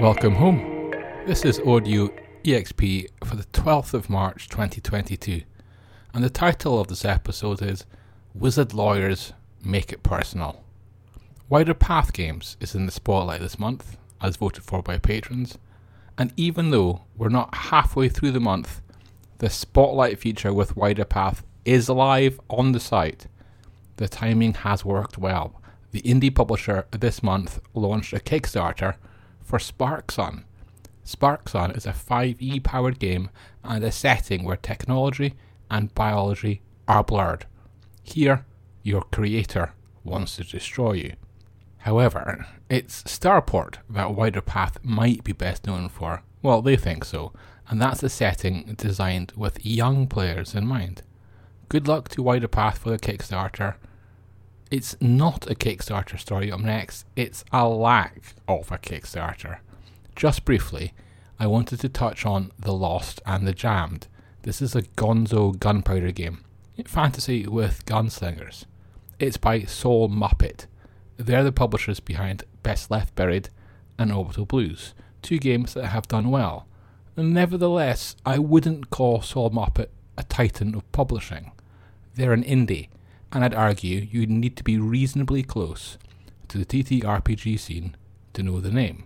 Welcome home. This is Audio EXP for the 12th of March 2022, and the title of this episode is Wizard Lawyers Make It Personal. Wider Path Games is in the spotlight this month, as voted for by patrons, and even though we're not halfway through the month, the spotlight feature with Wider Path is live on the site. The timing has worked well. The indie publisher this month launched a Kickstarter for Sparksun. Sparksun is a 5e powered game and a setting where technology and biology are blurred. Here, your creator wants to destroy you. However, it's Starport that Wider Path might be best known for. Well, they think so, and that's a setting designed with young players in mind. Good luck to Wider Path for the Kickstarter. It's not a Kickstarter story up next, it's a lack of a Kickstarter. Just briefly, I wanted to touch on The Lost and The Jammed. This is a gonzo gunpowder game, fantasy with gunslingers. It's by Soul Muppet. They're the publishers behind Best Left Buried and Orbital Blues, two games that have done well. Nevertheless, I wouldn't call Soul Muppet a titan of publishing. They're an indie, and I'd argue you'd need to be reasonably close to the TTRPG scene to know the name.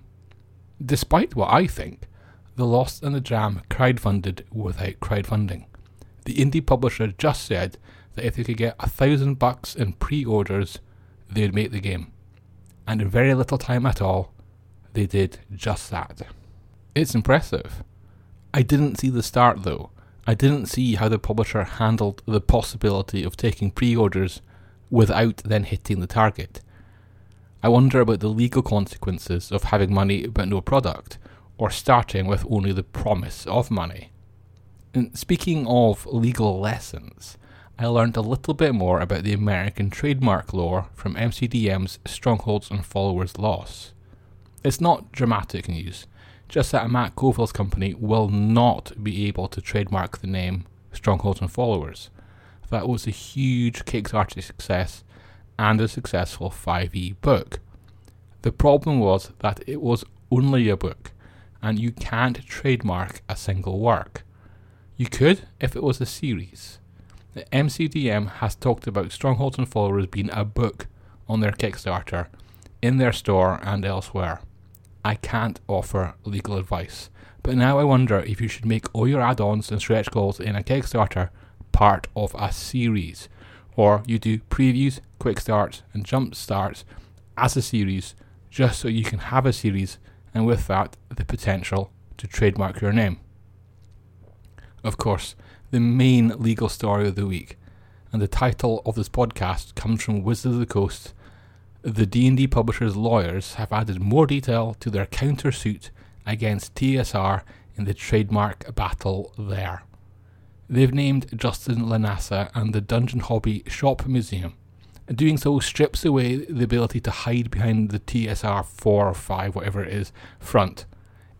Despite what I think, The Lost and the Jam crowdfunded without crowdfunding. The indie publisher just said that if they could get a thousand bucks in pre orders, they'd make the game. And in very little time at all, they did just that. It's impressive. I didn't see the start though. I didn't see how the publisher handled the possibility of taking pre orders without then hitting the target. I wonder about the legal consequences of having money but no product, or starting with only the promise of money. And speaking of legal lessons, I learned a little bit more about the American trademark law from MCDM's Strongholds and Followers loss. It's not dramatic news, just that Matt Colville's company will not be able to trademark the name Strongholds and Followers. That was a huge Kickstarter success and a successful 5e book. The problem was that it was only a book, and you can't trademark a single work. You could if it was a series. The MCDM has talked about Strongholds and Followers being a book on their Kickstarter, in their store, and elsewhere. I can't offer legal advice, but now I wonder if you should make all your add ons and stretch goals in a Kickstarter part of a series, or you do previews, quick starts, and jump starts as a series just so you can have a series and with that the potential to trademark your name. Of course, the main legal story of the week, and the title of this podcast comes from Wizards of the Coast. The D&D publisher's lawyers have added more detail to their countersuit against TSR in the trademark battle there. They've named Justin LaNasa and the Dungeon Hobby Shop Museum. Doing so strips away the ability to hide behind the TSR 4 or 5, whatever it is, front.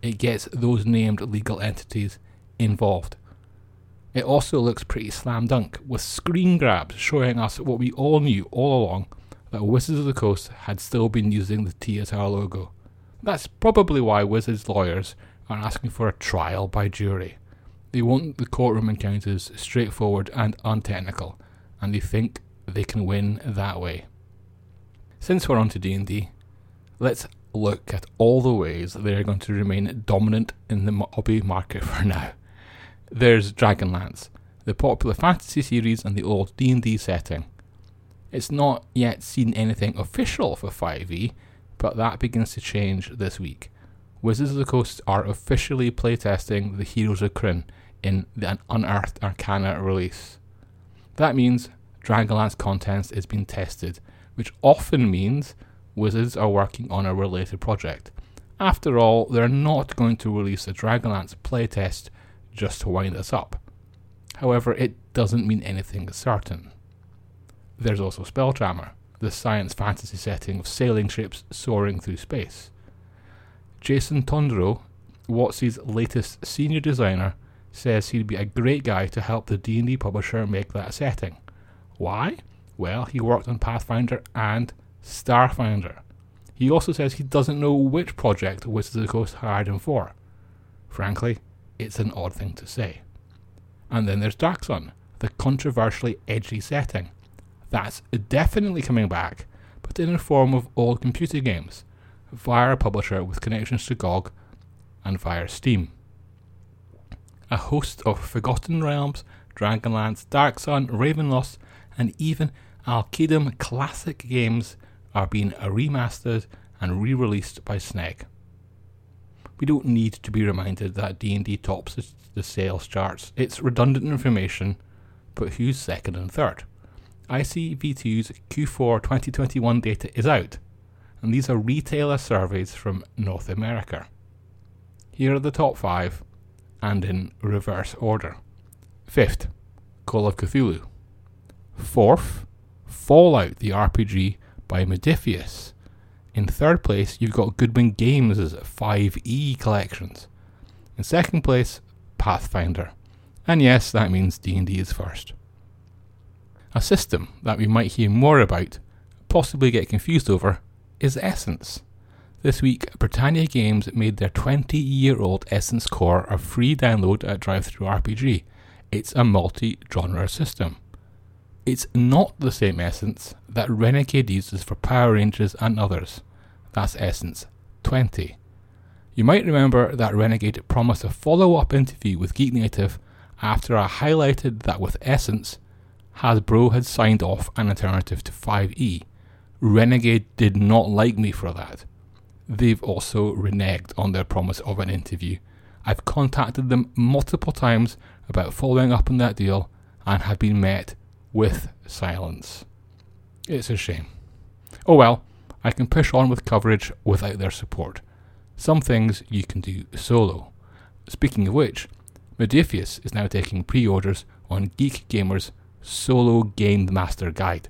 It gets those named legal entities involved. It also looks pretty slam dunk, with screen grabs showing us what we all knew all along that Wizards of the Coast had still been using the TSR logo. That's probably why Wizards lawyers are asking for a trial by jury. They want the courtroom encounters straightforward and untechnical, and they think they can win that way. Since we're on to D&D, let's look at all the ways they are going to remain dominant in the hobby market for now. There's Dragonlance, the popular fantasy series and the old D&D setting. It's not yet seen anything official for 5e, but that begins to change this week. Wizards of the Coast are officially playtesting the Heroes of Krynn in the Unearthed Arcana release. That means Dragonlance content is being tested, which often means Wizards are working on a related project. After all, they're not going to release a Dragonlance playtest just to wind us up. However, it doesn't mean anything is certain. There's also Spelljammer, the science fantasy setting of sailing ships soaring through space. Jason Tondro, WotC's latest senior designer, says he'd be a great guy to help the D&D publisher make that setting. Why? Well, he worked on Pathfinder and Starfinder. He also says he doesn't know which project Wizards of the Coast hired him for. Frankly, it's an odd thing to say. And then there's Dark Sun, the controversially edgy setting. That's definitely coming back, but in the form of old computer games, via a publisher with connections to GOG and via Steam. A host of Forgotten Realms, Dragonlance, Dark Sun, Ravenloft, and even Arcanum classic games are being remastered and re-released by SNEG. We don't need to be reminded that D&D tops the sales charts. It's redundant information, but who's second and third? ICV2's Q4 2021 data is out, and these are retailer surveys from North America. Here are the top five, and in reverse order. Fifth, Call of Cthulhu. Fourth, Fallout the RPG by Modiphius. In third place, you've got Goodman Games' 5e collections. In second place, Pathfinder. And yes, that means D&D is first. A system that we might hear more about, possibly get confused over, is Essence. This week, Britannia Games made their 20 year old Essence Core a free download at DriveThruRPG. It's a multi genre system. It's not the same Essence that Renegade uses for Power Rangers and others. That's Essence 20. You might remember that Renegade promised a follow up interview with Geek Native after I highlighted that with Essence, Hasbro had signed off an alternative to 5e. Renegade did not like me for that. They've also reneged on their promise of an interview. I've contacted them multiple times about following up on that deal and have been met with silence. It's a shame. Oh well, I can push on with coverage without their support. Some things you can do solo. Speaking of which, Modiphius is now taking pre orders on Geek Gamer's Solo Game Master Guide.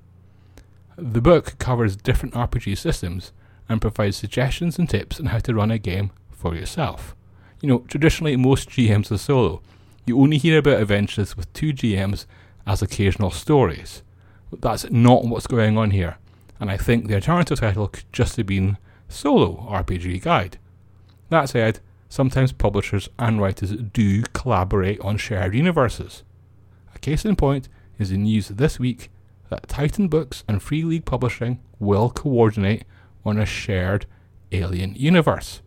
The book covers different RPG systems and provides suggestions and tips on how to run a game for yourself. You know, traditionally most GMs are solo. You only hear about adventures with two GMs as occasional stories. But that's not what's going on here, and I think the alternative title could just have been Solo RPG Guide. That said, sometimes publishers and writers do collaborate on shared universes. A case in point is the news this week that Titan Books and Free League Publishing will coordinate on a shared alien universe.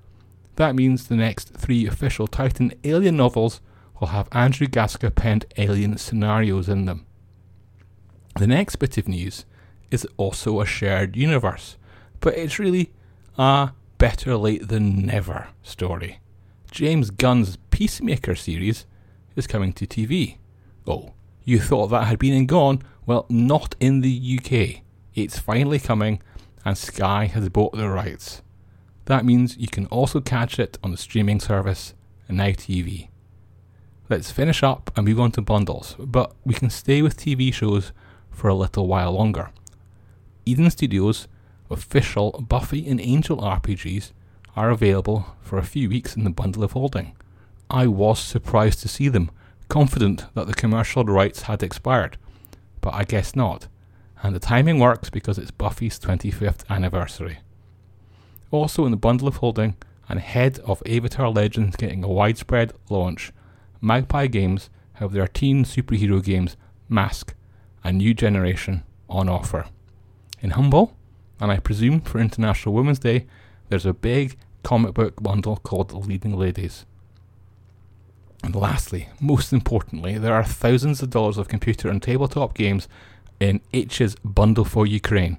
That means the next three official Titan alien novels will have Andrew Gaska penned alien scenarios in them. The next bit of news is also a shared universe, but it's really a better late than never story. James Gunn's Peacemaker series is coming to TV. Oh, you thought that had been and gone? Well, not in the UK. It's finally coming, and Sky has bought the rights. That means you can also catch it on the streaming service Now TV. Let's finish up and move on to bundles, but we can stay with TV shows for a little while longer. Eden Studios' official Buffy and Angel RPGs are available for a few weeks in the bundle of holding. I was surprised to see them, confident that the commercial rights had expired, but I guess not, and the timing works because it's Buffy's 25th anniversary. Also in the bundle of holding, and ahead of Avatar Legends getting a widespread launch, Magpie Games have their teen superhero games Mask, a new generation, on offer. In Humble, and I presume for International Women's Day, there's a big comic book bundle called Leading Ladies. And lastly, most importantly, there are thousands of dollars of computer and tabletop games in Itch's Bundle for Ukraine.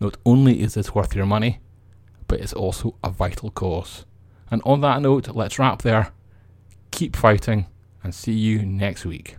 Not only is this worth your money, but it's also a vital cause. And on that note, let's wrap there keep fighting, and see you next week.